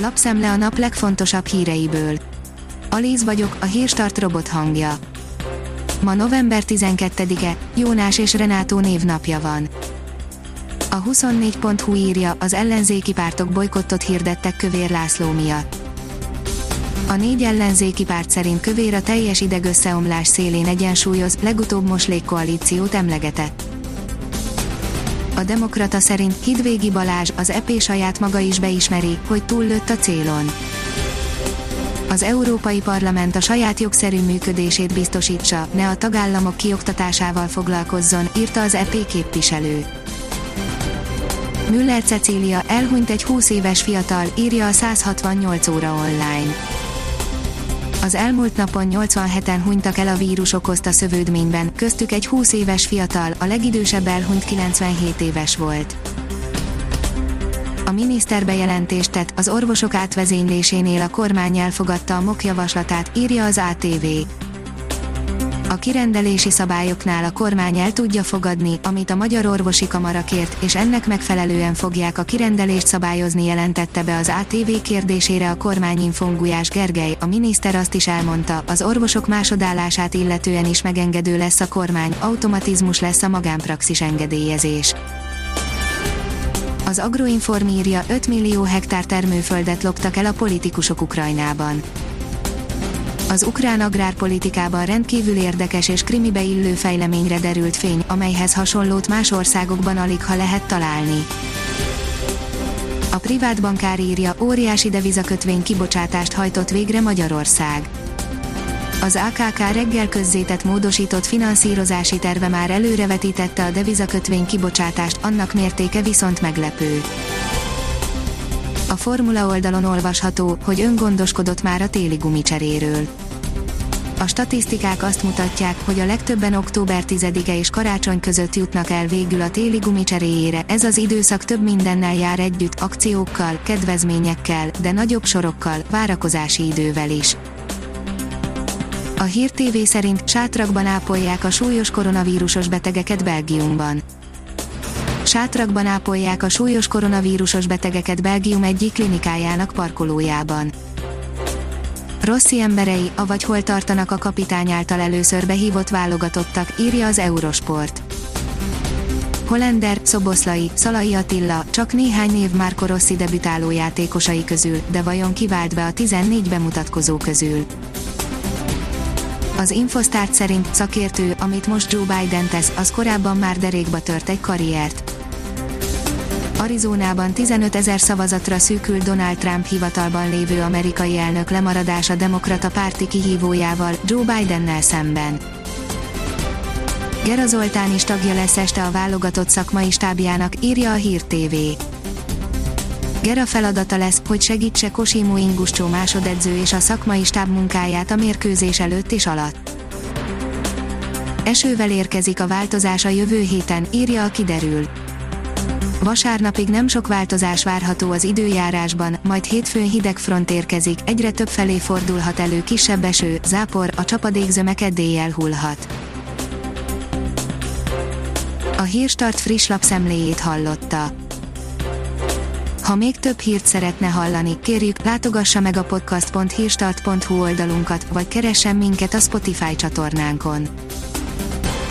Lapszemle a nap legfontosabb híreiből. Alíz vagyok, a hírstart robot hangja. Ma november 12-e, Jónás és Renátó névnapja van. A 24.hu írja, az ellenzéki pártok bolykottot hirdettek Kövér László miatt. A négy ellenzéki párt szerint Kövér a teljes idegösszeomlás szélén egyensúlyoz, legutóbb moslékkoalíciót emlegetett. A Demokrata szerint Hidvégi Balázs, az EP saját maga is beismeri, hogy túllőtt a célon. Az Európai Parlament a saját jogszerű működését biztosítsa, ne a tagállamok kioktatásával foglalkozzon, írta az EP képviselő. Müller Cecília elhunyt egy 20 éves fiatal, írja a 168 óra online. Az elmúlt napon 87-en hunytak el a vírus okozta szövődményben, köztük egy 20 éves fiatal, a legidősebb elhunyt 97 éves volt. A miniszter bejelentést tett, az orvosok átvezénylésénél a kormány elfogadta a MOK javaslatát, írja az ATV. A kirendelési szabályoknál a kormány el tudja fogadni, amit a Magyar Orvosi Kamara kért, és ennek megfelelően fogják a kirendelést szabályozni jelentette be az ATV kérdésére a kormányinfón Gulyás Gergely. A miniszter azt is elmondta, az orvosok másodállását illetően is megengedő lesz a kormány, automatizmus lesz a magánpraxis engedélyezés. Az Agroinform írja 5 millió hektár termőföldet loptak el a politikusok Ukrajnában az ukrán agrárpolitikában rendkívül érdekes és krimibe illő fejleményre derült fény, amelyhez hasonlót más országokban alig ha lehet találni. A privát bankár írja, óriási devizakötvény kibocsátást hajtott végre Magyarország. Az AKK reggel közzétett módosított finanszírozási terve már előrevetítette a devizakötvény kibocsátást, annak mértéke viszont meglepő. A formula oldalon olvasható, hogy öngondoskodott már a téli gumicseréről. A statisztikák azt mutatják, hogy a legtöbben október 10-e és karácsony között jutnak el végül a téli gumicseréjére, ez az időszak több mindennel jár együtt, akciókkal, kedvezményekkel, de nagyobb sorokkal, várakozási idővel is. A Hír TV szerint sátrakban ápolják a súlyos koronavírusos betegeket Belgiumban sátrakban ápolják a súlyos koronavírusos betegeket Belgium egyik klinikájának parkolójában. Rossi emberei, avagy hol tartanak a kapitány által először behívott válogatottak, írja az Eurosport. Hollander, Szoboszlai, Szalai Attila, csak néhány név Marco Rossi debütáló játékosai közül, de vajon kivált be a 14 bemutatkozó közül? Az Infostart szerint szakértő, amit most Joe Biden tesz, az korábban már derékba tört egy karriert. Arizonában 15 ezer szavazatra szűkült Donald Trump hivatalban lévő amerikai elnök lemaradása demokrata párti kihívójával, Joe Bidennel szemben. Gera Zoltán is tagja lesz este a válogatott szakmai stábjának, írja a Hír TV. Gera feladata lesz, hogy segítse Kosimo Inguscsó másodedző és a szakmai stáb munkáját a mérkőzés előtt és alatt. Esővel érkezik a változás a jövő héten, írja a kiderül. Vasárnapig nem sok változás várható az időjárásban, majd hétfőn hideg front érkezik, egyre több felé fordulhat elő kisebb eső, zápor, a csapadékzömeket déjjel hullhat. A Hírstart friss lapszemléjét hallotta. Ha még több hírt szeretne hallani, kérjük, látogassa meg a podcast.hírstart.hu oldalunkat, vagy keressen minket a Spotify csatornánkon.